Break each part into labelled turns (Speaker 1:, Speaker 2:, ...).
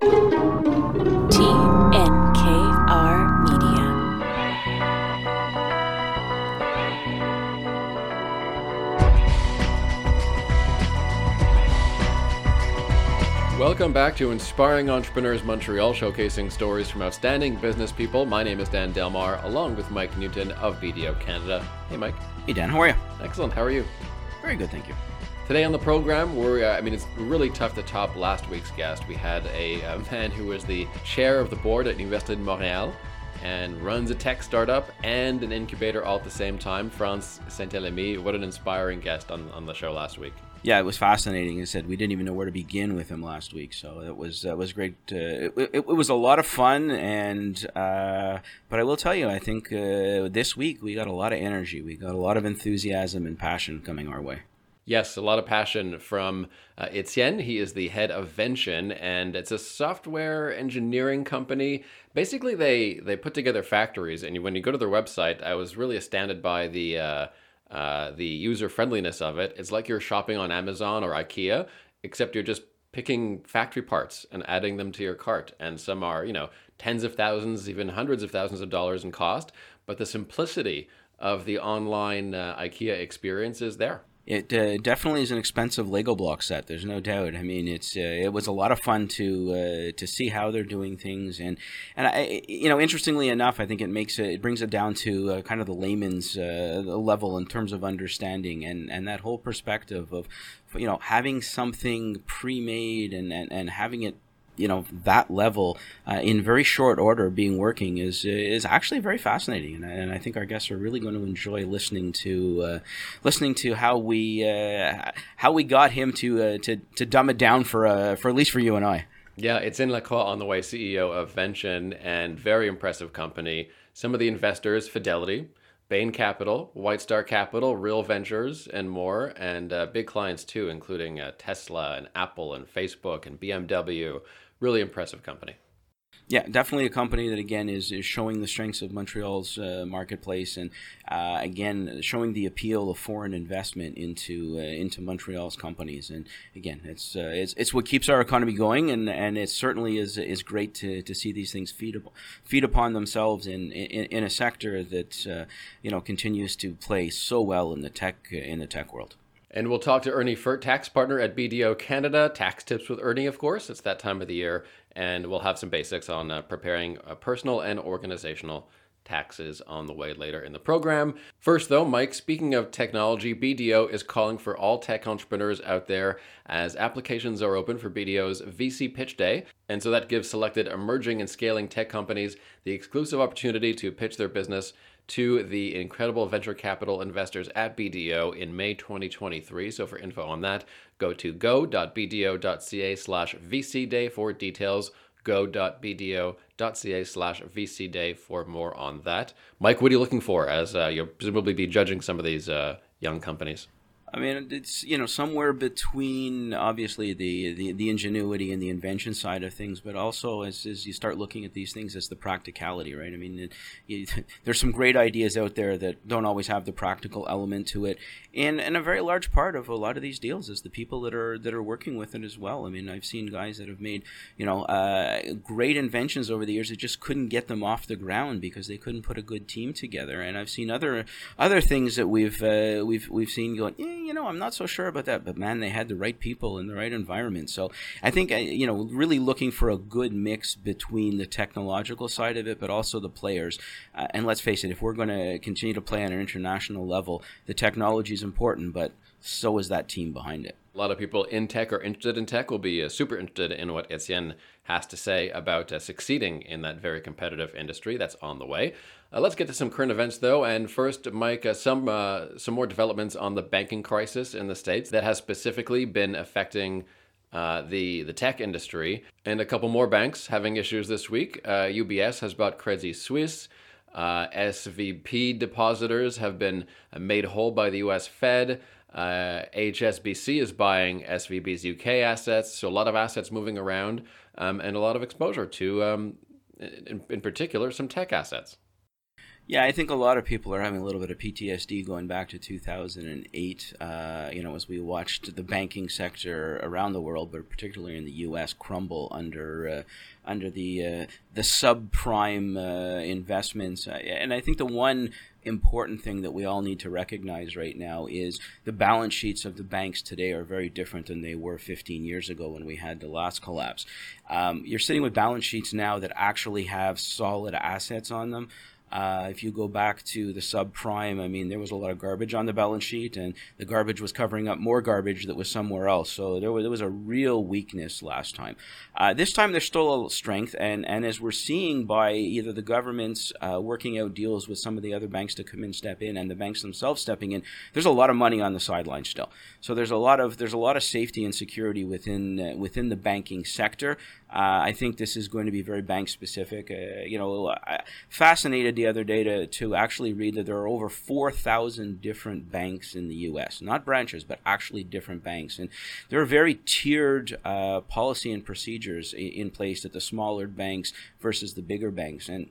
Speaker 1: TNKR Media.
Speaker 2: Welcome back to Inspiring Entrepreneurs Montreal, showcasing stories from outstanding business people. My name is Dan Delmar, along with Mike Newton of BDO Canada. Hey, Mike.
Speaker 3: Hey Dan, how are you?
Speaker 2: Excellent. How are you?
Speaker 3: Very good, thank you.
Speaker 2: Today on the program, we're, uh, I mean, it's really tough to top last week's guest. We had a, uh man who was the chair of the board at Université de Montréal and runs a tech startup and an incubator all at the same time, Frantz Saintellemy. What an inspiring guest on, on the show last week.
Speaker 3: Yeah, it was fascinating. I said we didn't even know where to begin with him last week, so it was uh, was great. It, it, it was a lot of fun, and uh, but I will tell you, I think uh, this week we got a lot of energy, we got a lot of enthusiasm and passion coming our way.
Speaker 2: Yes, a lot of passion from uh, Etienne. He is the head of Vention, and it's a software engineering company. Basically, they they put together factories, and when you go to their website, I was really astounded by the uh, uh, the user friendliness of it. It's like you're shopping on Amazon or IKEA, except you're just picking factory parts and adding them to your cart. And some are, you know, tens of thousands, even hundreds of thousands of dollars in cost. But the simplicity of the online uh, IKEA experience is there.
Speaker 3: It uh, definitely is an expensive Lego block set. There's no doubt. I mean, it's uh, it was a lot of fun to uh, to see how they're doing things, and and I, you know, interestingly enough, I think it makes it, it brings it down to uh, kind of the layman's uh, level in terms of understanding, and and that whole perspective of you know having something pre-made and and, and having it you know that level uh, in very short order being working is is actually very fascinating and I, and I think our guests are really going to enjoy listening to uh, listening to how we uh, how we got him to uh, to to dumb it down for uh, for at least for you and I.
Speaker 2: Yeah, Etienne Lacroix on the way, CEO of Vention, and very impressive company. Some of the investors, Fidelity, Bain Capital, White Star Capital, Real Ventures, and more, and uh, big clients too, including uh, Tesla and Apple and Facebook and BMW. Really impressive company.
Speaker 3: Yeah, definitely a company that again is, is showing the strengths of Montreal's uh, marketplace, and uh, again showing the appeal of foreign investment into uh, into Montreal's companies. And again, it's, uh, it's it's what keeps our economy going, and, and it certainly is is great to, to see these things feed feed upon themselves in, in, in a sector that uh, you know continues to play so well in the tech in the tech world.
Speaker 2: And we'll talk to Ernie Furt, tax partner at BDO Canada. Tax tips with Ernie, of course. It's that time of the year. And we'll have some basics on uh, preparing uh, personal and organizational taxes on the way later in the program. First, though, Mike, speaking of technology, BDO is calling for all tech entrepreneurs out there as applications are open for BDO's VC Pitch Day. And so that gives selected emerging and scaling tech companies the exclusive opportunity to pitch their business to the incredible venture capital investors at BDO in May 2023. So for info on that, go to go.bdo.ca slash vcday for details go.bdo.ca slash vcday for more on that. Mike, what are you looking for as uh, you'll presumably be judging some of these uh, young companies?
Speaker 3: I mean, it's you know somewhere between obviously the, the, the ingenuity and the invention side of things, but also as, as you start looking at these things as the practicality, right? I mean, it, there's some great ideas out there that don't always have the practical element to it, and and a very large part of a lot of these deals is the people that are that are working with it as well. I mean, I've seen guys that have made you know uh, great inventions over the years that just couldn't get them off the ground because they couldn't put a good team together, and I've seen other other things that we've uh, we've we've seen going. Yeah, you know, I'm not so sure about that. But man, they had the right people in the right environment. So I think, uh, you know, really looking for a good mix between the technological side of it, but also the players. Uh, and let's face it, if we're going to continue to play on an international level, the technology is important, but so is that team behind it.
Speaker 2: A lot of people in tech or interested in tech will be uh, super interested in what Etienne has to say about uh, succeeding in that very competitive industry that's on the way. Uh, let's get to some current events, though. And first, Mike, uh, some uh, some more developments on the banking crisis in the states that has specifically been affecting. Uh, the the tech industry and a couple more banks having issues this week. UBS has bought Credit Suisse. SVB depositors have been made whole by the U.S. Fed. Uh, HSBC is buying SVB's UK assets, so a lot of assets moving around um, and a lot of exposure to, um, in, in particular, some tech assets.
Speaker 3: Yeah, I think a lot of people are having a little bit of PTSD going back to 2008. Uh, you know, as we watched the banking sector around the world, but particularly in the U.S., crumble under uh, under the uh, the subprime uh, investments. Uh, and I think the one important thing that we all need to recognize right now is the balance sheets of the banks today are very different than they were 15 years ago when we had the last collapse. Um, you're sitting with balance sheets now that actually have solid assets on them. Uh, if you go back to the subprime, I mean, there was a lot of garbage on the balance sheet, and the garbage was covering up more garbage that was somewhere else. So there was, there was a real weakness last time. Uh, this time, there's still a little strength, and, and as we're seeing by either the governments uh, working out deals with some of the other banks to come in, step in, and the banks themselves stepping in, there's a lot of money on the sideline still. So there's a lot of there's a lot of safety and security within uh, within the banking sector. Uh, I think this is going to be very bank specific. Uh, you know, I fascinated the other day to, to actually read that there are over 4,000 different banks in the U.S., not branches, but actually different banks. And there are very tiered uh, policy and procedures in, in place at the smaller banks versus the bigger banks. And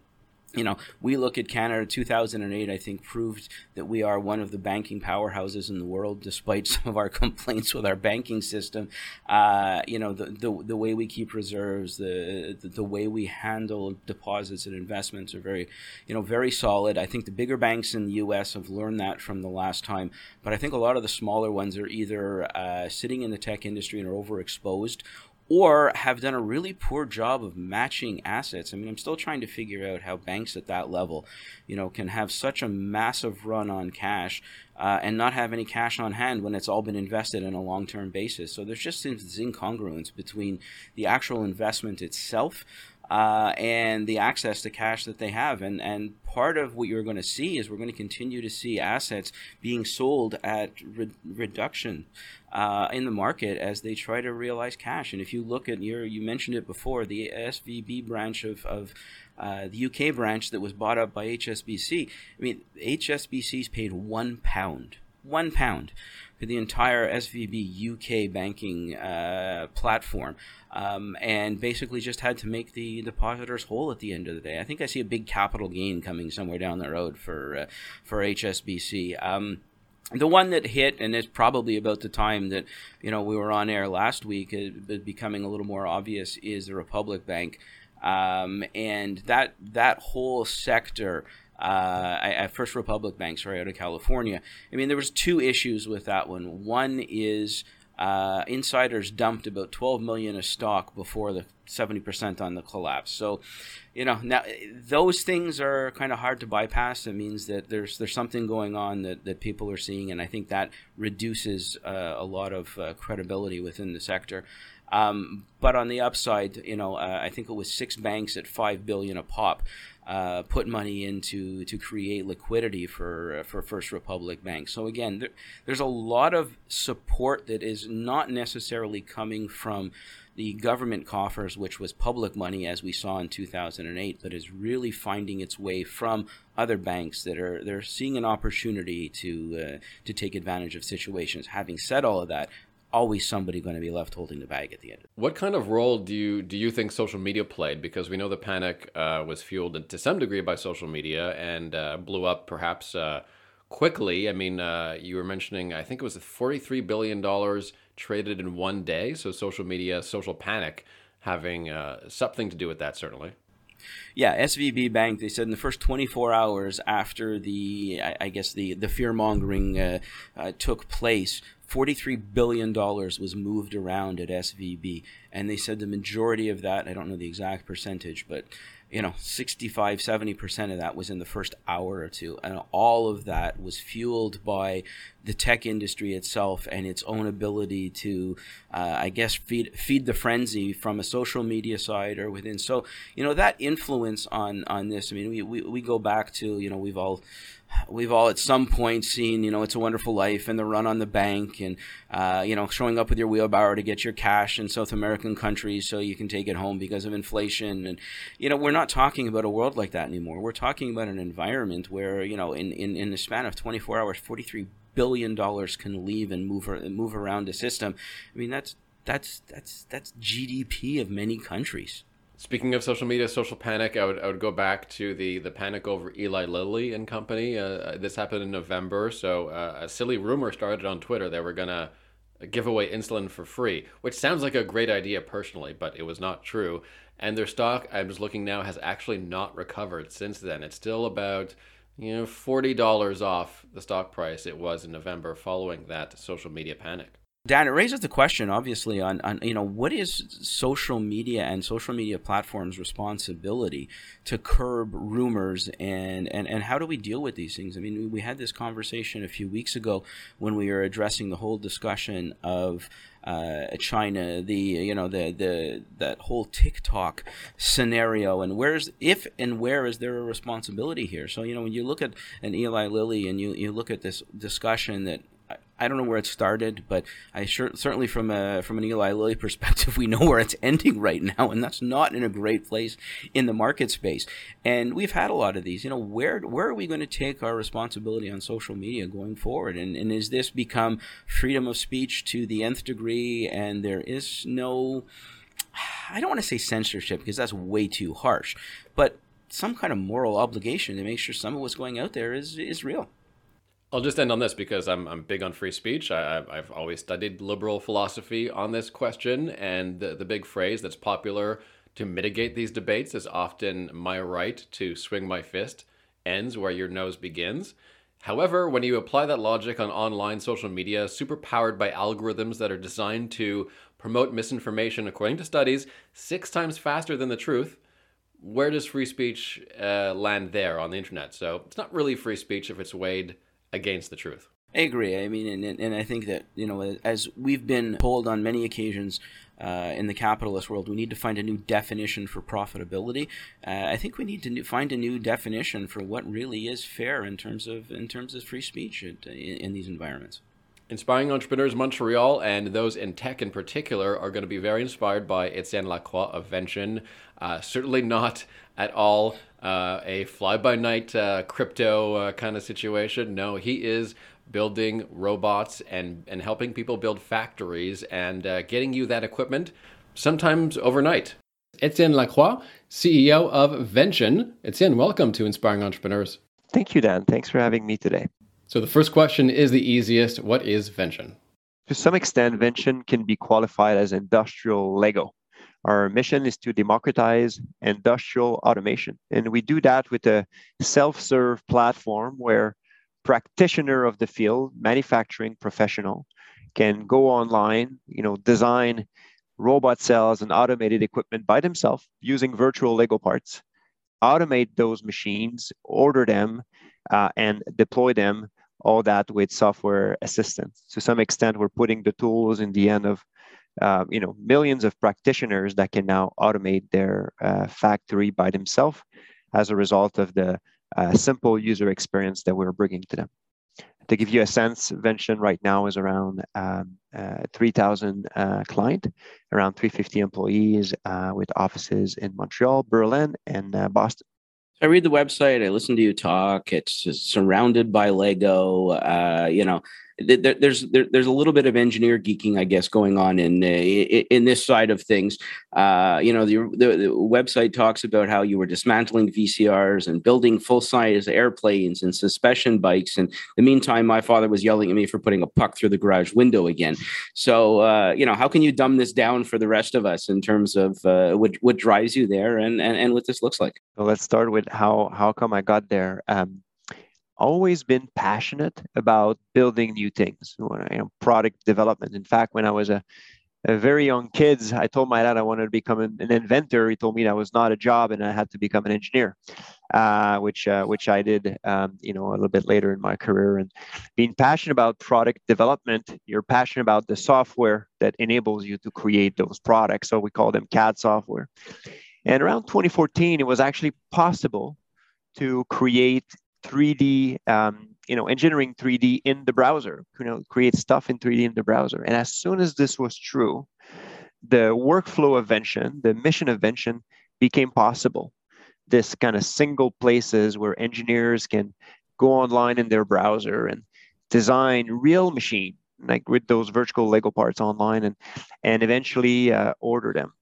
Speaker 3: you know, we look at Canada 2008, I think proved that we are one of the banking powerhouses in the world, despite some of our complaints with our banking system. Uh, you know, the, the, the, way we keep reserves, the, the, the, way we handle deposits and investments are very, you know, very solid. I think the bigger banks in the U.S. have learned that from the last time, but I think a lot of the smaller ones are either uh, sitting in the tech industry and are overexposed or have done a really poor job of matching assets. I mean, I'm still trying to figure out how banks at that level, you know, can have such a massive run on cash uh, and not have any cash on hand when it's all been invested in a long-term basis. So there's just this incongruence between the actual investment itself uh, and the access to cash that they have. And, and part of what you're going to see is we're going to continue to see assets being sold at re- reduction uh, in the market as they try to realize cash. And if you look at your, you mentioned it before, the SVB branch of, of uh, the UK branch that was bought up by HSBC. I mean, HSBC's paid one pound, one pound for the entire SVB UK banking uh, platform, um, and basically just had to make the depositors whole at the end of the day. I think I see a big capital gain coming somewhere down the road for uh, for HSBC. Um, the one that hit, and it's probably about the time that you know we were on air last week, uh, becoming a little more obvious, is the Republic Bank, um, and that that whole sector. Uh, at First Republic Banks, right out of California. I mean, there was two issues with that one. One is uh, insiders dumped about 12 million of stock before the 70% on the collapse. So, you know, now those things are kind of hard to bypass. It means that there's there's something going on that, that people are seeing, and I think that reduces uh, a lot of uh, credibility within the sector. Um, but on the upside, you know, uh, I think it was six banks at five billion a pop uh, put money into to create liquidity for uh, for First Republic Bank. So again, there, there's a lot of support that is not necessarily coming from the government coffers, which was public money as we saw in 2008, but is really finding its way from other banks that are they're seeing an opportunity to uh, to take advantage of situations. Having said all of that, always somebody going to be left holding the bag at the end.
Speaker 2: What kind of role do you do you think social media played? Because we know the panic uh, was fueled to some degree by social media and uh, blew up perhaps uh, quickly. I mean, uh, you were mentioning I think it was forty three billion dollars traded in one day. So social media, social panic, having uh, something to do with that certainly.
Speaker 3: Yeah, SVB Bank. They said in the first 24 hours after the, I, I guess the the fear mongering uh, uh, took place, 43 billion dollars was moved around at SVB, and they said the majority of that, I don't know the exact percentage, but you know 65 70% of that was in the first hour or two and all of that was fueled by the tech industry itself and its own ability to uh, i guess feed feed the frenzy from a social media side or within. So you know that influence on on this i mean we, we, we go back to you know we've all we've all at some point seen, you know, It's a Wonderful Life and the run on the bank and, uh, you know, showing up with your wheelbarrow to get your cash in South American countries so you can take it home because of inflation. And, you know, we're not talking about a world like that anymore. We're talking about an environment where, you know, in, in, in the span of 24 hours, 43 billion dollars can leave and move move around the system. I mean, that's that's that's that's GDP of many countries.
Speaker 2: Speaking of social media, social panic, I would, I would go back to the, the panic over Eli Lilly and company. Uh, this happened in November. So uh, a silly rumor started on Twitter they were going to give away insulin for free, which sounds like a great idea personally, but it was not true. And their stock, I'm just looking now, has actually not recovered since then. It's still about you know forty dollars off the stock price it was in November following that social media panic.
Speaker 3: Dan, it raises the question, obviously, on, on you know what is social media and social media platforms' responsibility to curb rumors and, and and how do we deal with these things? I mean, we had this conversation a few weeks ago when we were addressing the whole discussion of uh, China, the you know the the that whole TikTok scenario, and where's if and where is there a responsibility here? So you know when you look at an Eli Lilly and you you look at this discussion that I don't know where it started, but I sure, certainly from a from an Eli Lilly perspective, we know where it's ending right now, and that's not in a great place in the market space. And we've had a lot of these. You know, where where are we going to take our responsibility on social media going forward? And and is this become freedom of speech to the nth degree? And there is no, I don't want to say censorship because that's way too harsh, but some kind of moral obligation to make sure some of what's going out there is is real.
Speaker 2: I'll just end on this because I'm, I'm big on free speech. I, have always studied liberal philosophy on this question, and the, the big phrase that's popular to mitigate these debates is often my right to swing my fist ends where your nose begins. However, when you apply that logic on online social media, super powered by algorithms that are designed to promote misinformation, according to studies, six times faster than the truth, where does free speech uh, land there on the internet? So it's not really free speech if it's weighed against the truth.
Speaker 3: I agree. I mean, and, and I think that, you know, as we've been told on many occasions uh, in the capitalist world, we need to find a new definition for profitability. Uh, I think we need to find a new definition for what really is fair in terms of in terms of free speech in, in these environments.
Speaker 2: Inspiring Entrepreneurs Montreal and those in tech in particular are going to be very inspired by Etienne Lacroix of Vention. Uh, certainly not at all uh, a fly by night uh, crypto uh, kind of situation. No, he is building robots and, and helping people build factories and uh, getting you that equipment sometimes overnight. Etienne Lacroix, CEO of Vention. Etienne, welcome to Inspiring Entrepreneurs.
Speaker 1: Thank you, Dan. Thanks for having me today.
Speaker 2: So the first question is the easiest. What is Vention?
Speaker 1: To some extent, Vention can be qualified as industrial Lego. Our mission is to democratize industrial automation. And we do that with a self-serve platform where practitioner of the field, manufacturing professional, can go online, you know, design robot cells and automated equipment by themselves using virtual Lego parts, automate those machines, order them, uh, and deploy them all that with software assistance. To some extent, we're putting the tools in the end of uh, you know millions of practitioners that can now automate their uh, factory by themselves as a result of the uh, simple user experience that we're bringing to them. To give you a sense, Vention right now is around um, uh, 3,000 uh, client, around 350 employees with offices in Montreal, Berlin, and Boston.
Speaker 3: I read the website. I listen to you talk. It's surrounded by Lego. Uh, you know, there, there's there, there's a little bit of engineer geeking, I guess, going on in uh, in this side of things. Uh, you know, the, the, the website talks about how you were dismantling VCRs and building full size airplanes and suspension bikes. And the meantime, my father was yelling at me for putting a puck through the garage window again. So, uh, you know, how can you dumb this down for the rest of us in terms of uh, what what drives you there and, and and what this looks like?
Speaker 1: Well, let's start with how how come I got there. Um, always been passionate about building new things, you know, product development. In fact, when I was a, a very young kid, I told my dad I wanted to become an, an, inventor. He told me that was not a job, and I had to become an engineer, uh, which uh, which I did, um, you know, a little bit later in my career. And being passionate about product development, you're passionate about the software that enables you to create those products. So we call them CAD software. And around 2014, it was actually possible to create 3D, um, you know, engineering 3D in the browser, you know, create stuff in 3D in the browser. And as soon as this was true, the workflow of Vention, the mission of Vention became possible. This kind of single places where engineers can go online in their browser and design real machine, like with those virtual Lego parts online and, and eventually uh, order them.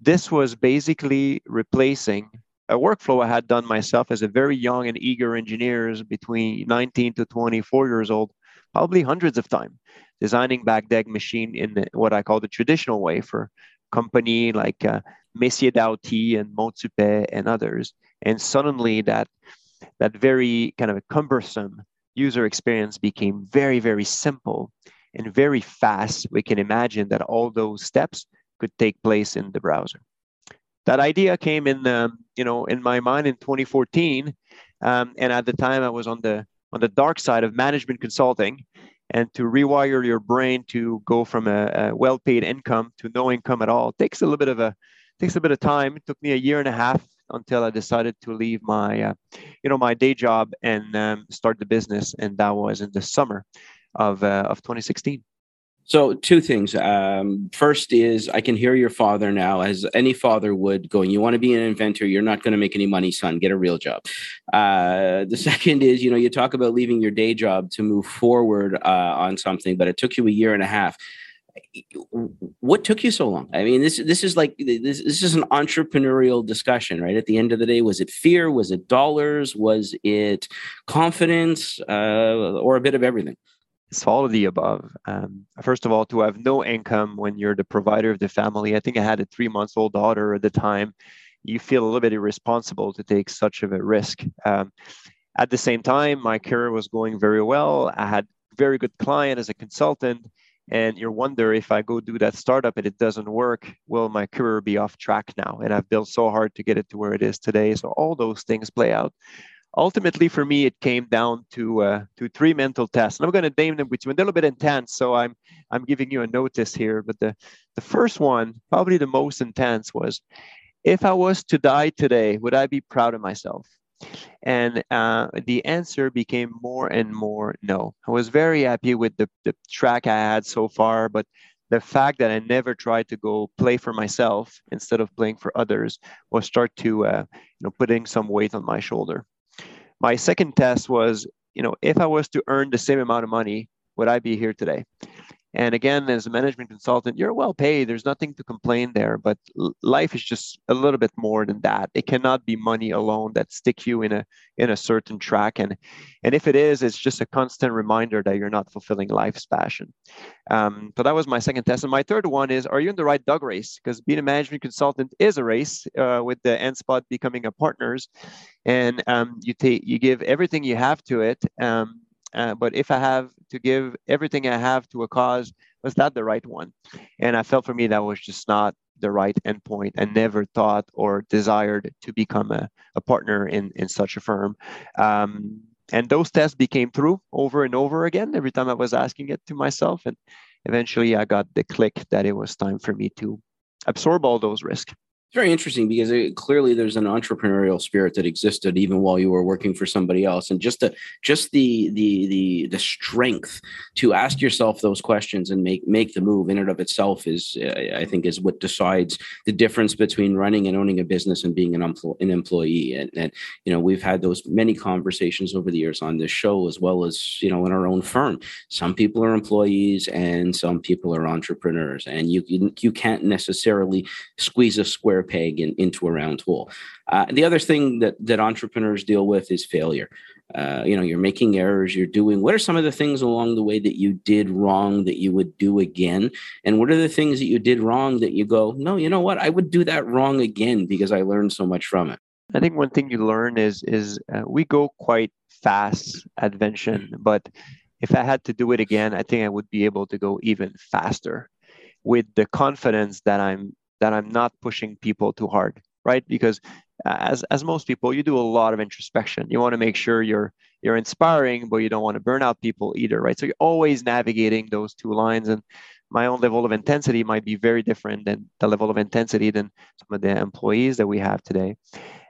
Speaker 1: this was basically replacing a workflow I had done myself as a very young and eager engineers between 19 to 24 years old, probably hundreds of times, designing backdeck machine in the, what I call the traditional way for company like uh, Messier-Dowty and Montupet and others. And suddenly that that very kind of cumbersome user experience became very, very simple and very fast. We can imagine that all those steps could take place in the browser. That idea came in, um, you know, in my mind in 2014, um, and at the time I was on the on the dark side of management consulting, and to rewire your brain to go from a, a well-paid income to no income at all takes a little bit of a takes a bit of time. It took me a year and a half until I decided to leave my, uh, you know, my day job and um, start the business, and that was in the summer of uh, of 2016.
Speaker 3: So, two things. Um, first is I can hear your father now, as any father would, going, You want to be an inventor, you're not going to make any money, son. Get a real job. Uh, the second is, you know, you talk about leaving your day job to move forward uh, on something, but it took you a year and a half what took you so long? I mean, this this is like this this is an entrepreneurial discussion, right? At the end of the day, was it fear? Was it dollars? Was it confidence, uh, or a bit of everything?
Speaker 1: It's all of the above. Um, first of all, to have no income when you're the provider of the family. I think I had a three months old daughter at the time. You feel a little bit irresponsible to take such of a risk. Um, at the same time, my career was going very well. I had very good client as a consultant and you wonder if I go do that startup and it doesn't work, will my career be off track now? And I've built so hard to get it to where it is today. So all those things play out. Ultimately, for me, it came down to uh, to three mental tests, and I'm going to name them with you. They're a little bit intense, so I'm I'm giving you a notice here. But the the first one, probably the most intense, was if I was to die today, would I be proud of myself? And uh, the answer became more and more no. I was very happy with the, the track I had so far, but the fact that I never tried to go play for myself instead of playing for others was start to uh, you know putting some weight on my shoulder. My second test was you know if I was to earn the same amount of money, would I be here today? And again, as a management consultant, you're well paid. There's nothing to complain there, but life is just a little bit more than that. It cannot be money alone that stick you in a in a certain track. And and if it is, it's just a constant reminder that you're not fulfilling life's passion. Um, so that was my second test. And my third one is: Are you in the right dog race? Because being a management consultant is a race uh, with the end spot becoming a partners, and um, you take you give everything you have to it. Um, uh, but if I have to give everything I have to a cause, was that the right one? And I felt for me that was just not the right endpoint and never thought or desired to become a, a partner in, in such a firm. Um, and those tests became true over and over again every time I was asking it to myself. And eventually I got the click that it was time for me to absorb all those risks
Speaker 3: very interesting because it, clearly there's an entrepreneurial spirit that existed even while you were working for somebody else. And just the just the the the the strength to ask yourself those questions and make make the move in and of itself is uh, i think is what decides the difference between running and owning a business and being an, empl- an employee. And, and you know we've had those many conversations over the years on this show as well as you know in our own firm. Some people are employees and some people are entrepreneurs. And you you, you can't necessarily squeeze a square peg in, into a round hole. Uh, the other thing that that entrepreneurs deal with is failure. Uh, you know, you're making errors. You're doing. What are some of the things along the way that you did wrong that you would do again? And what are the things that you did wrong that you go, no, you know what? I would do that wrong again because I learned so much from it.
Speaker 1: I think one thing you learn is is uh, we go quite fast at Vention, but if I had to do it again, I think I would be able to go even faster with the confidence that I'm that I'm not pushing people too hard, right? Because as as most people, you do a lot of introspection. You want to make sure you're you're inspiring, but you don't want to burn out people either, right? So you're always navigating those two lines. And my own level of intensity might be very different than the level of intensity than some of the employees that we have today.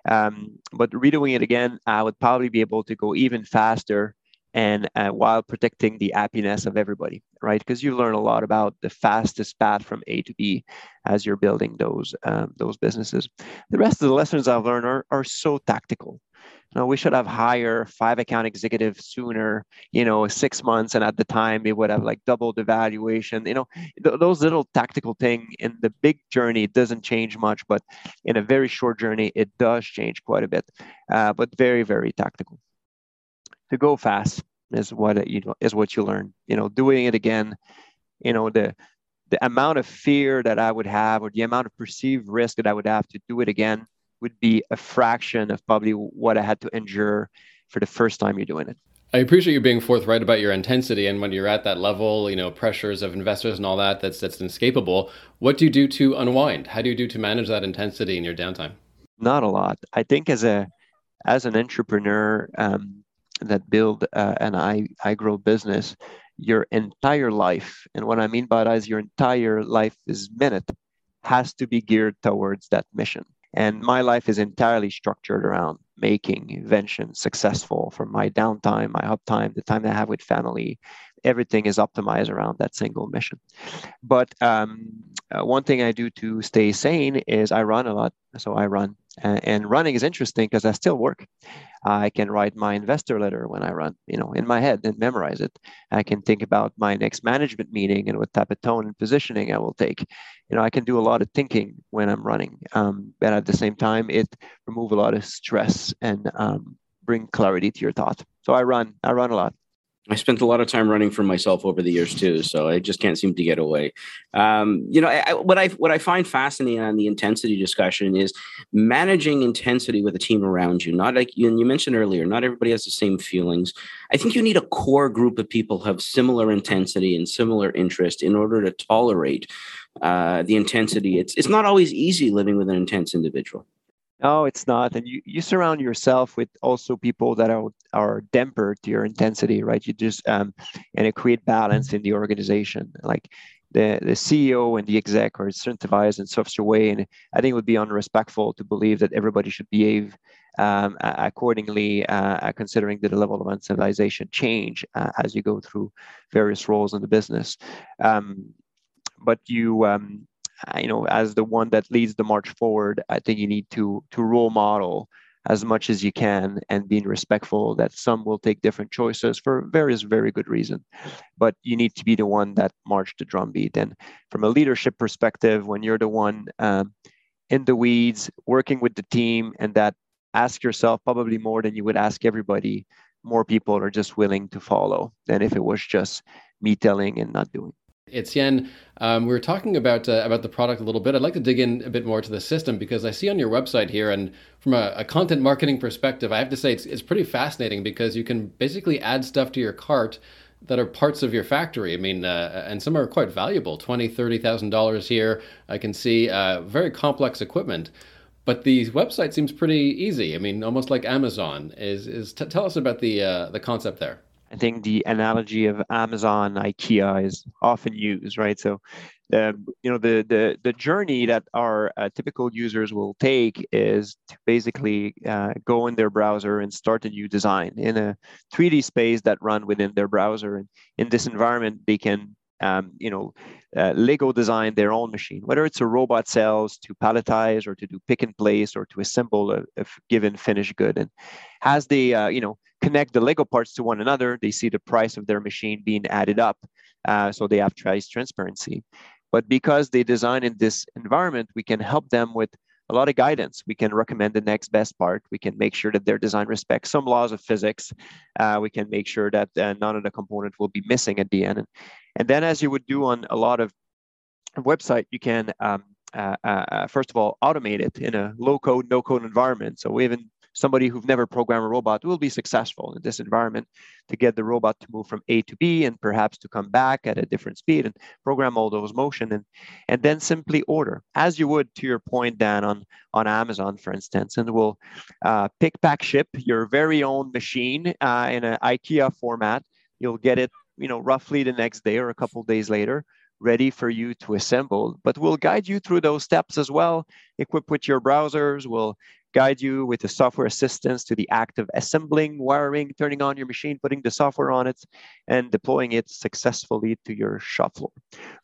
Speaker 1: Um, but redoing it again, I would probably be able to go even faster and uh, while protecting the happiness of everybody, right? Because you learn a lot about the fastest path from A to B as you're building those um, those businesses. The rest of the lessons I've learned are, are so tactical. no, we should have hired five account executives sooner, you know, six months. And at the time, it would have like doubled the valuation. You know, th- those little tactical thing in the big journey doesn't change much, but in a very short journey, it does change quite a bit, uh, but very, very tactical. To go fast is what you know is what you learn. You know, doing it again, you know, the the amount of fear that I would have or the amount of perceived risk that I would have to do it again would be a fraction of probably what I had to endure for the first time you're doing it.
Speaker 2: I appreciate you being forthright about your intensity and when you're at that level, you know, pressures of investors and all that that's that's inescapable. What do you do to unwind? How do you do to manage that intensity in your downtime?
Speaker 1: Not a lot. I think as a as an entrepreneur um, that build uh, an I I grow business, your entire life, and what I mean by that is your entire life is minute, has to be geared towards that mission. And my life is entirely structured around making Vention successful from my downtime, my uptime, the time that I have with family. Everything is optimized around that single mission. But um, uh, one thing I do to stay sane is I run a lot. So I run and running is interesting because I still work. I can write my investor letter when I run, you know, in my head and memorize it. I can think about my next management meeting and what type of tone and positioning I will take. You know, I can do a lot of thinking when I'm running, um, but at the same time, it remove a lot of stress and um, bring clarity to your thought. So I run. I run a lot.
Speaker 3: I spent a lot of time running for myself over the years too, so I just can't seem to get away. Um, you know, I, what I what I find fascinating on the intensity discussion is managing intensity with a team around you. Not like you, you mentioned earlier, not everybody has the same feelings. I think you need a core group of people who have similar intensity and similar interest in order to tolerate uh, the intensity. It's it's not always easy living with an intense individual.
Speaker 1: No, it's not. And you, you surround yourself with also people that are are damper to your intensity, right? You just um, and it create balance in the organization. Like the the CEO and the exec are incentivized in such a way, and I think it would be unrespectful to believe that everybody should behave um, accordingly, uh, considering the level of incentivization change uh, as you go through various roles in the business. Um, but you um, you know, as the one that leads the march forward, I think you need to to role model as much as you can and being respectful that some will take different choices for various very good reason. But you need to be the one that march the drumbeat. And from a leadership perspective when you're the one um, in the weeds working with the team and that ask yourself probably more than you would ask everybody more people are just willing to follow than if it was just me telling and not doing
Speaker 2: Etienne, um, we were talking about uh, about the product a little bit. I'd like to dig in a bit more to the system because I see on your website here, and from a, a, content marketing perspective, I have to say it's, it's pretty fascinating because you can basically add stuff to your cart that are parts of your factory. I mean, uh, and some are quite valuable twenty, thirty thousand dollars here. I can see uh, very complex equipment. But the website seems pretty easy. I mean, almost like Amazon. Is is t- tell us about the uh, the concept there.
Speaker 1: I think the analogy of Amazon, IKEA is often used, right? So, the you know the the the journey that our uh, typical users will take is to basically uh, go in their browser and start a new design in a 3D space that run within their browser. And in this environment, they can um, you know, uh, Lego design their own machine, whether it's a robot cells to palletize or to do pick and place or to assemble a, a given finished good. And as they, uh, you know, connect the Lego parts to one another, they see the price of their machine being added up. Uh, so they have price transparency. But because they design in this environment, we can help them with a lot of guidance. We can recommend the next best part. We can make sure that their design respects some laws of physics. Uh, we can make sure that uh, none of the component will be missing at the end. And, then, as you would do on a lot of website, you can um, uh, uh, uh first of all automate it in a low code, no code environment. So we even somebody who've never programmed a robot will be successful in this environment to get the robot to move from A to B and perhaps to come back at a different speed and program all those motion and and then simply order as you would to your point Dan on on Amazon for instance and we'll uh, pick pack ship your very own machine uh, in an IKEA format. You'll get it you know roughly the next day or a couple days later ready for you to assemble. But we'll guide you through those steps as well. Equipped with your browsers. We'll guide you with the software assistance to the act of assembling, wiring, turning on your machine, putting the software on it, and deploying it successfully to your shop floor,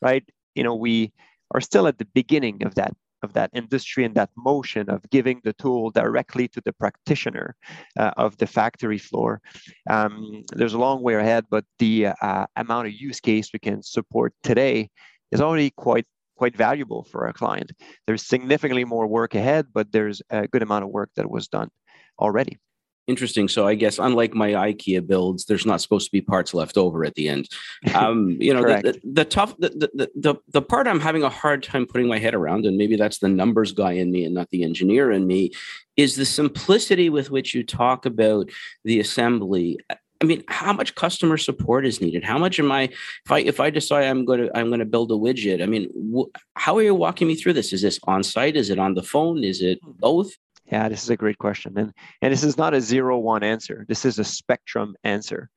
Speaker 1: right? You know, we are still at the beginning of that of that industry and that motion of giving the tool directly to the practitioner uh, of the factory floor. Um, there's a long way ahead, but the uh, amount of use case we can support today is already quite quite valuable for our client. There's significantly more work ahead, but there's a good amount of work that was done already.
Speaker 3: Interesting. So I guess unlike my IKEA builds, there's not supposed to be parts left over at the end. Um, you know, the, the, the, tough, the, the, the, the part I'm having a hard time putting my head around, and maybe that's the numbers guy in me and not the engineer in me, is the simplicity with which you talk about the assembly. I mean, how much customer support is needed? How much am I if I if I decide I'm going to I'm going to build a widget? I mean, wh- how are you walking me through this? Is this on site? Is it on the phone? Is it hmm. both?
Speaker 1: Yeah, this is a great question, and and this is not a zero one answer. This is a spectrum answer.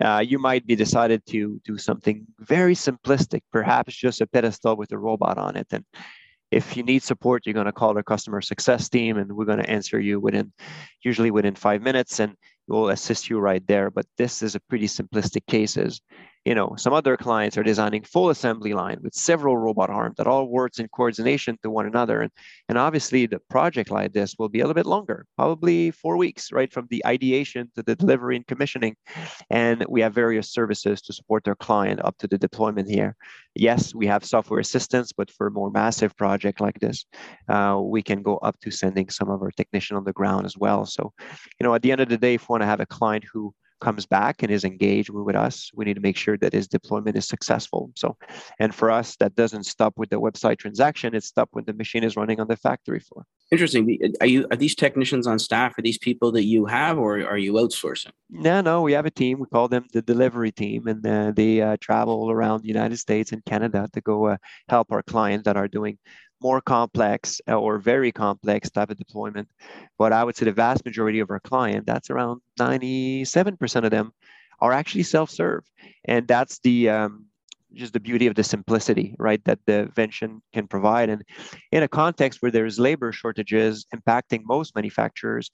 Speaker 1: Uh, you might be decided to do something very simplistic, perhaps just a pedestal with a robot on it, and if you need support, you're going to call the customer success team, and we're going to answer you within, usually within five minutes, and we'll assist you right there. But this is a pretty simplistic cases you know, some other clients are designing full assembly line with several robot arms that all works in coordination to one another. And, and obviously the project like this will be a little bit longer, probably four weeks, right? From the ideation to the delivery and commissioning. And we have various services to support their client up to the deployment here. Yes, we have software assistance, but for a more massive project like this, uh, we can go up to sending some of our technician on the ground as well. So, you know, at the end of the day, if want to have a client who comes back and is engaged with us, we need to make sure that his deployment is successful. So, and for us, that doesn't stop with the website transaction; it stops when the machine is running on the factory floor.
Speaker 3: Interesting. Are you are these technicians on staff? Are these people that you have, or are you outsourcing?
Speaker 1: No, no. We have a team. We call them the delivery team, and uh, they uh, travel around the United States and Canada to go uh, help our clients that are doing more complex uh, or very complex type of deployment. But I would say the vast majority of our client, that's around 97% of them, are actually self-serve, and that's the um, just the beauty of the simplicity, right? That the Vention can provide, and in a context where there's labor shortages impacting most manufacturers,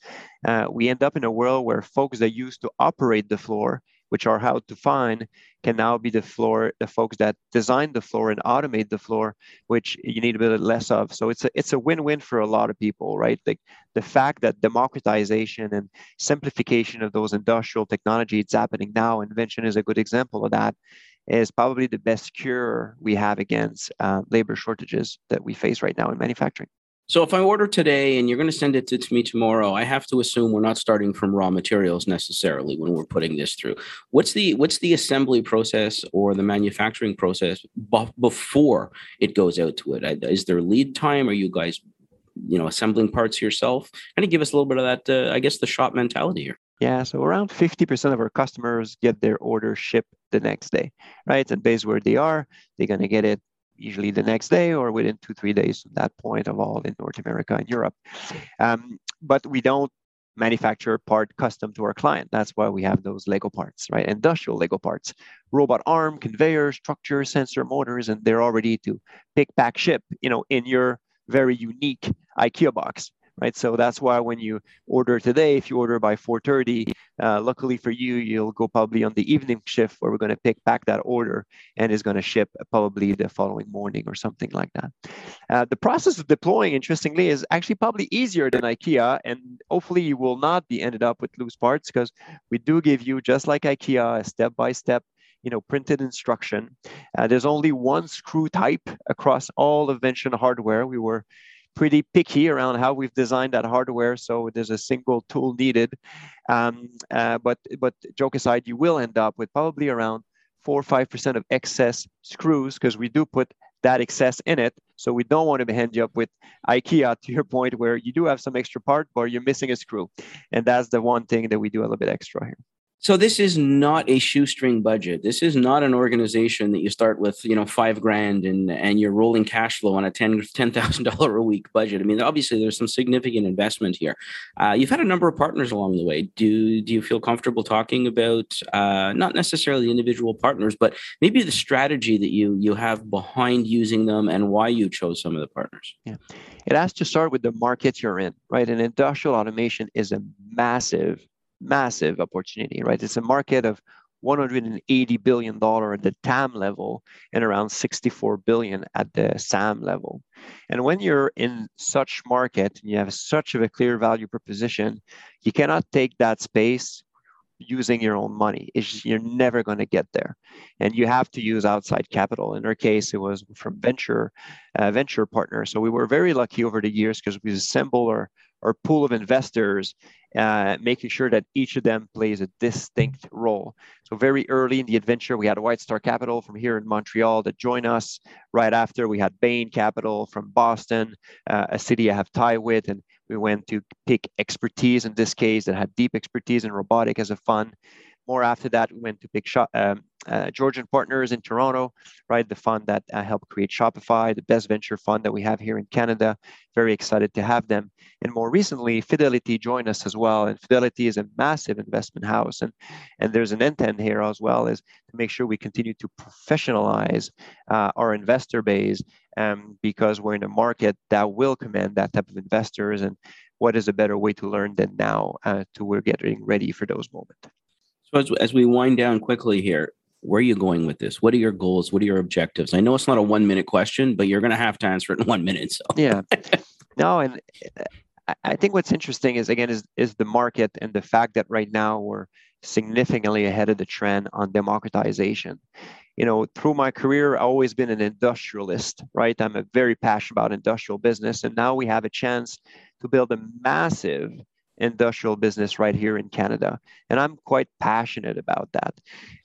Speaker 1: uh, we end up in a world where folks that used to operate the floor which are hard to find, can now be the floor, the folks that design the floor and automate the floor, which you need a bit less of. So it's a it's a win-win for a lot of people, right? Like the fact that democratization and simplification of those industrial technology it's happening now, Vention is a good example of that, is probably the best cure we have against uh, labor shortages that we face right now in manufacturing.
Speaker 3: So if I order today and you're going to send it to, me tomorrow, I have to assume we're not starting from raw materials necessarily when we're putting this through. What's the what's the assembly process or the manufacturing process before it goes out to it? Is there lead time? Are you guys, you know, assembling parts yourself? Kind of give us a little bit of that, uh, I guess, the shop mentality here.
Speaker 1: Yeah, so around 50% of our customers get their order shipped the next day, right? And based where they are, they're going to get it usually the next day or within two, three days from that point of all in North America and Europe. Um, but we don't manufacture part custom to our client. That's why we have those Lego parts, right? Industrial Lego parts, robot arm, conveyor, structure, sensor, motors, and they're all ready to pick, pack, ship, you know, in your very unique IKEA box right? So that's why when you order today, if you order by 4:30, uh, luckily for you, you'll go probably on the evening shift where we're going to pick back that order and is going to ship probably the following morning or something like that. Uh, the process of deploying, interestingly, is actually probably easier than IKEA, and hopefully you will not be ended up with loose parts because we do give you just like IKEA a step-by-step you know, printed instruction. Uh, there's only one screw type across all of Vention hardware. We were pretty picky around how we've designed that hardware. So there's a single tool needed. Um, uh, but but joke aside, you will end up with probably around four or five percent of excess screws because we do put that excess in it. So we don't want to hand you up with IKEA to your point where you do have some extra part, but you're missing a screw. And that's the one thing that we do a little bit extra here.
Speaker 3: So this is not a shoestring budget. This is not an organization that you start with, you know, five grand and and you're rolling cash flow on a ten ten thousand dollar a week budget. I mean, obviously there's some significant investment here. Uh, you've had a number of partners along the way. Do do you feel comfortable talking about uh, not necessarily individual partners, but maybe the strategy that you you have behind using them and why you chose some of the partners?
Speaker 1: Yeah, it has to start with the markets you're in, right? And industrial automation is a massive massive opportunity, right? It's a market of 180 billion dollar at the TAM level and around 64 billion at the SAM level. And when you're in such market and you have such of a clear value proposition, you cannot take that space using your own money. It's, you're never going to get there, and you have to use outside capital. In our case, it was from venture uh, venture partners. So we were very lucky over the years because we assembled our our pool of investors, uh, making sure that each of them plays a distinct role. So very early in the adventure, we had White Star Capital from here in Montreal that joined us. Right after, we had Bain Capital from Boston, uh, a city I have tie with, and we went to pick expertise in this case that had deep expertise in robotic as a fund. More after that, we went to pick shop, um, uh, Georgian Partners in Toronto, right? The fund that uh, helped create Shopify, the best venture fund that we have here in Canada. Very excited to have them. And more recently, Fidelity joined us as well. And Fidelity is a massive investment house. And, and there's an intent here as well is to make sure we continue to professionalize uh, our investor base um, because we're in a market that will command that type of investors. And what is a better way to learn than now uh, to we're getting ready for those moments.
Speaker 3: So as, as we wind down quickly here, where are you going with this? What are your goals? What are your objectives? I know it's not a one minute question, but you're going to have to answer it in one minute. So
Speaker 1: yeah, no, and uh, I think what's interesting is again is is the market and the fact that right now we're significantly ahead of the trend on democratization. You know, through my career, I've always been an industrialist, right? I'm a very passionate about industrial business, and now we have a chance to build a massive industrial business right here in Canada, and I'm quite passionate about that.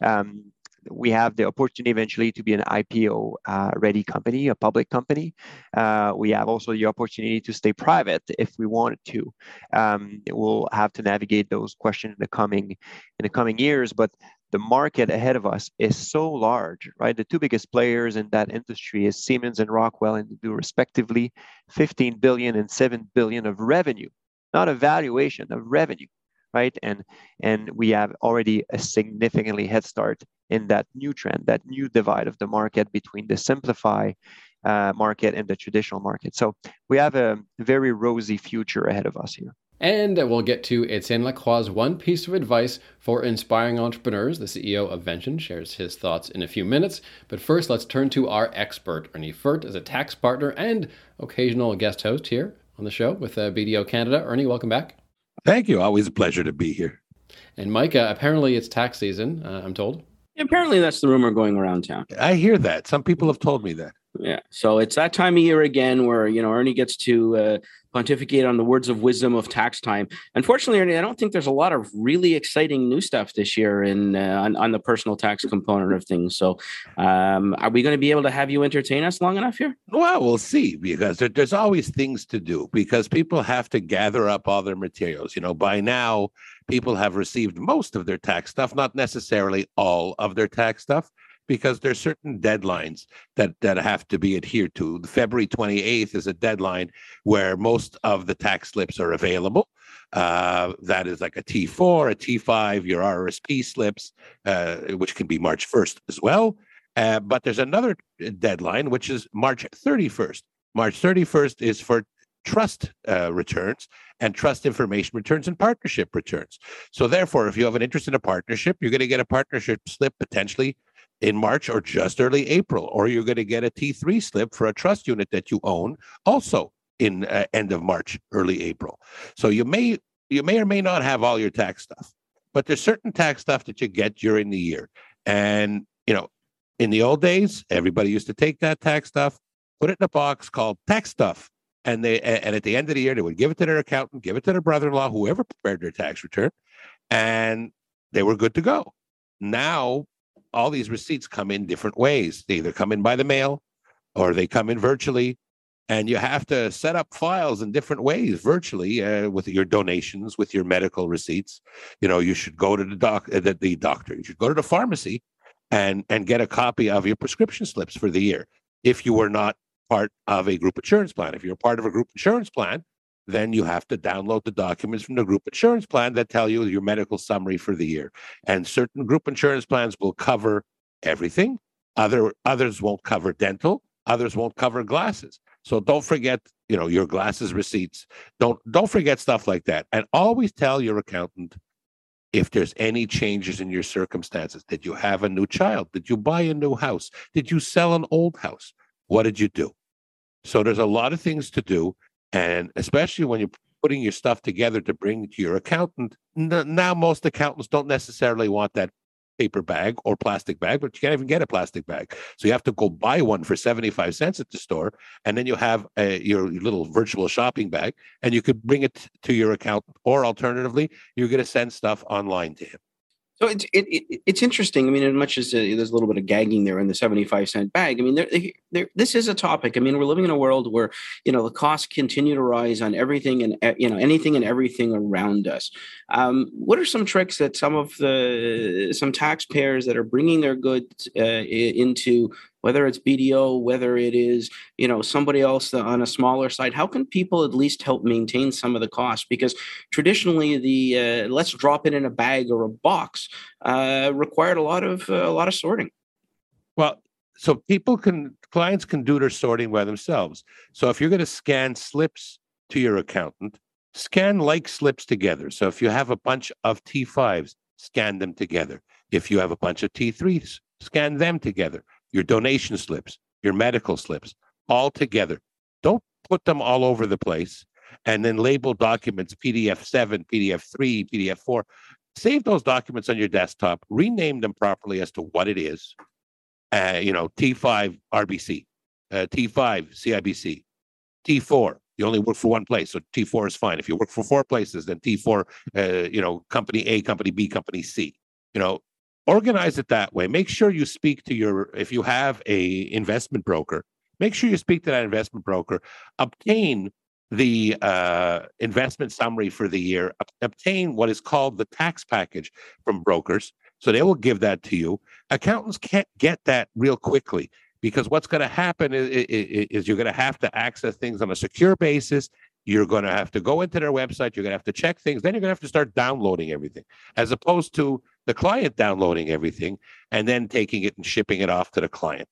Speaker 1: Um, we have the opportunity eventually to be an IPO uh, ready company, a public company. Uh, we have also the opportunity to stay private if we wanted to. Um, we'll have to navigate those questions in the coming in the coming years, but the market ahead of us is so large, right? The two biggest players in that industry is Siemens and Rockwell, and do respectively 15 billion and 7 billion of revenue, not a valuation of revenue right? And and we have already a significantly head start in that new trend, that new divide of the market between the simplify uh, market and the traditional market. So we have a very rosy future ahead of us here.
Speaker 2: And we'll get to Etienne Lacroix's one piece of advice for inspiring entrepreneurs. The CEO of Vention shares his thoughts in a few minutes. But first, let's turn to our expert. Ernie Furt is a tax partner and occasional guest host here on the show with uh, BDO Canada. Ernie, welcome back.
Speaker 4: Thank you. Always a pleasure to be here.
Speaker 2: And Micah, apparently it's tax season, uh, I'm told.
Speaker 3: Apparently, that's the rumor going around town.
Speaker 4: I hear that. Some people have told me that.
Speaker 3: Yeah. So it's that time of year again where, you know, Ernie gets to uh, pontificate on the words of wisdom of tax time. Unfortunately, Ernie, I don't think there's a lot of really exciting new stuff this year in uh, on, on, the personal tax component of things. So um, are we going to be able to have you entertain us long enough here?
Speaker 4: Well, we'll see because there, there's always things to do because people have to gather up all their materials. You know, by now, people have received most of their tax stuff, not necessarily all of their tax stuff because there's certain deadlines that that have to be adhered to. February 28th is a deadline where most of the tax slips are available. Uh, that is like a T4, a T5, your RSP slips, uh, which can be March 1st as well. Uh, but there's another deadline, which is March 31st. March 31st is for trust uh, returns and trust information returns and partnership returns. So, therefore, if you have an interest in a partnership, you're going to get a partnership slip potentially in March or just early April, or you're going to get a T3 slip for a trust unit that you own also in uh, end of March, early April. So you may you may or may not have all your tax stuff, but there's certain tax stuff that you get during the year. And you know, in the old days, everybody used to take that tax stuff, put it in a box called tax stuff, and they and at the end of the year they would give it to their accountant, give it to their brother-in-law, whoever prepared their tax return, and they were good to go. Now all these receipts come in different ways. They either come in by the mail or they come in virtually. And you have to set up files in different ways virtually uh, with your donations, with your medical receipts. You know, you should go to the doc, uh, the, the doctor. You should go to the pharmacy and and get a copy of your prescription slips for the year. If you were not part of a group insurance plan, if you're part of a group insurance plan, then you have to download the documents from the group insurance plan that tell you your medical summary for the year. And certain group insurance plans will cover everything. Other others won't cover dental. Others won't cover glasses. So don't forget, you know, your glasses receipts. Don't don't forget stuff like that. And always tell your accountant if there's any changes in your circumstances. Did you have a new child? Did you buy a new house? Did you sell an old house? What did you do? So there's a lot of things to do. And especially when you're putting your stuff together to bring to your accountant, now most accountants don't necessarily want that paper bag or plastic bag, but you can't even get a plastic bag. So you have to go buy one for 75 cents at the store. And then you have a, your little virtual shopping bag and you could bring it to your accountant. Or alternatively, you're going to send stuff online to him.
Speaker 3: So it's it, it, it's interesting. I mean, as much as uh, there's a little bit of gagging there in the 75 cent bag, I mean, this is a topic. I mean, we're living in a world where you know the costs continue to rise on everything and you know anything and everything around us. Um, what are some tricks that some of the some taxpayers that are bringing their goods uh, into whether it's BDO, whether it is you know somebody else on a smaller side. How can people at least help maintain some of the costs? Because traditionally, the uh, let's drop it in a bag or a box uh, required a lot of uh, a lot of sorting.
Speaker 4: Well, so people can clients can do their sorting by themselves. So if you're going to scan slips to your accountant, scan like slips together. So if you have a bunch of T5s, scan them together. If you have a bunch of T3s, scan them together your donation slips, your medical slips, all together. Don't put them all over the place and then label documents PDF 7, PDF 3, PDF 4. Save those documents on your desktop, rename them properly as to what it is. Uh, you know, T5 RBC, uh, T5 CIBC, T4. You only work for one place, so T4 is fine. If you work for four places, then T4, uh, you know, company A, company B, company C. You know, organize it that way make sure you speak to your if you have a investment broker make sure you speak to that investment broker obtain the uh, investment summary for the year obtain what is called the tax package from brokers so they will give that to you accountants can't get that real quickly because what's going to happen is, is you're going to have to access things on a secure basis you're going to have to go into their website. You're going to have to check things. Then you're going to have to start downloading everything, as opposed to the client downloading everything and then taking it and shipping it off to the client.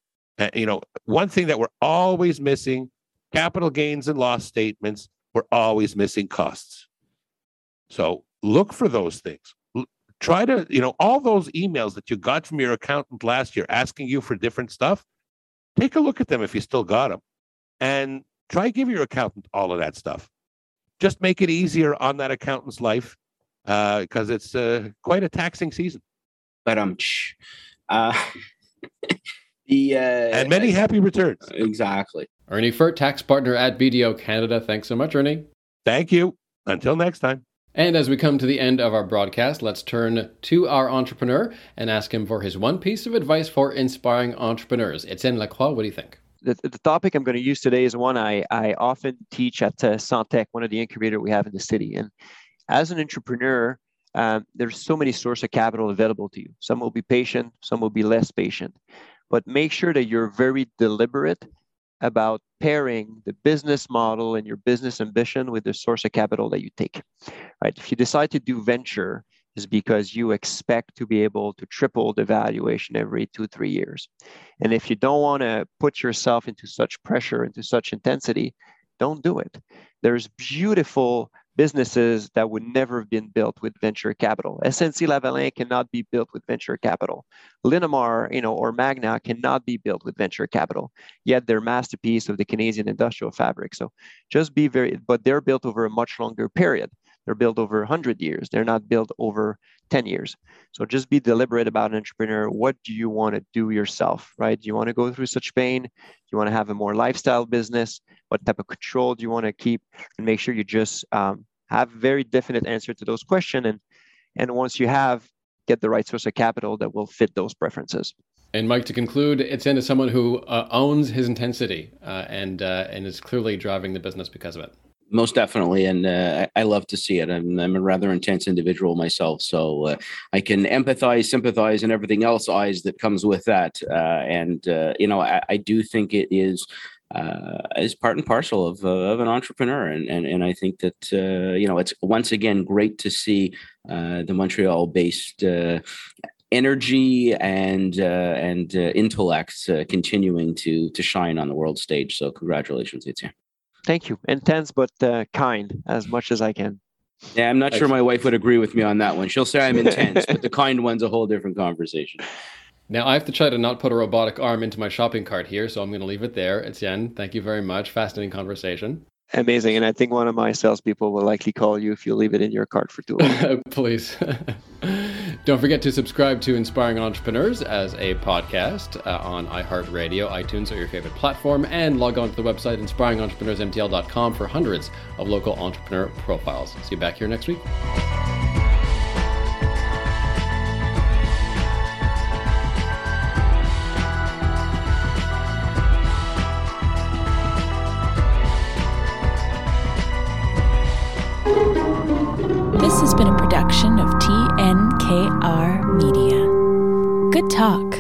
Speaker 4: You know, one thing that we're always missing capital gains and loss statements, we're always missing costs. So look for those things. Try to, you know, all those emails that you got from your accountant last year asking you for different stuff, take a look at them if you still got them and try give your accountant all of that stuff. Just make it easier on that accountant's life because uh, it's uh, quite a taxing season.
Speaker 3: But um, uh, the uh,
Speaker 4: and many happy returns.
Speaker 3: Exactly.
Speaker 2: Ernie Furt, tax partner at BDO Canada. Thanks so much, Ernie.
Speaker 4: Thank you. Until next time.
Speaker 2: And as we come to the end of our broadcast, let's turn to our entrepreneur and ask him for his one piece of advice for inspiring entrepreneurs. Etienne Lacroix, what do you think?
Speaker 1: the, the topic I'm going to use today is one I, I often teach at uh, Centech, one of the incubator we have in the city. And as an entrepreneur, um, there's so many sources of capital available to you. Some will be patient, some will be less patient. But make sure that you're very deliberate about pairing the business model and your business ambition with the source of capital that you take. Right? If you decide to do venture, is because you expect to be able to triple the valuation every two, three years. And if you don't want to put yourself into such pressure, into such intensity, don't do it. There's beautiful businesses that would never have been built with venture capital. SNC Lavalin cannot be built with venture capital. Linamar, you know, or Magna cannot be built with venture capital. Yet they're masterpiece of the Canadian industrial fabric. So just be very, but they're built over a much longer period. They're built over 100 years. They're not built over 10 years. So just be deliberate about an entrepreneur. What do you want to do yourself, right? Do you want to go through such pain? Do you want to have a more lifestyle business? What type of control do you want to keep? And make sure you just um, have very definite answer to those questions. And, and once you have, get the right source of capital that will fit those preferences.
Speaker 2: And Mike, to conclude, it's into someone who uh, owns his intensity uh, and uh, and is clearly driving the business because of it
Speaker 3: most definitely and uh, i love to see it. I'm, I'm, a rather intense individual myself so uh, i can empathize sympathize and everything else eyes that comes with that uh, and uh, you know I, I, do think it is uh, is part and parcel of, uh, of an entrepreneur and, and and i think that you know it's once again great to see the montreal based energy and and intellect continuing to to shine on the world stage. So congratulations it's
Speaker 1: Thank you. Intense but uh, kind as much as I can.
Speaker 3: Yeah, I'm not sure my wife would agree with me on that one. She'll say I'm intense, but the kind one's a whole different conversation.
Speaker 2: Now I have to try to not put a robotic arm into my shopping cart here, so I'm going to leave it there. Etienne, thank you very much. Fascinating conversation.
Speaker 1: Amazing. And I think one of my salespeople will likely call you if you leave it in your cart for too long.
Speaker 2: Please. Don't forget to subscribe to Inspiring Entrepreneurs as a podcast uh, on iHeartRadio, iTunes, or your favorite platform, and log on to the website inspiringentrepreneursmtl.com for hundreds of local entrepreneur profiles. See you back here next week.
Speaker 5: TNKR Media. Good talk.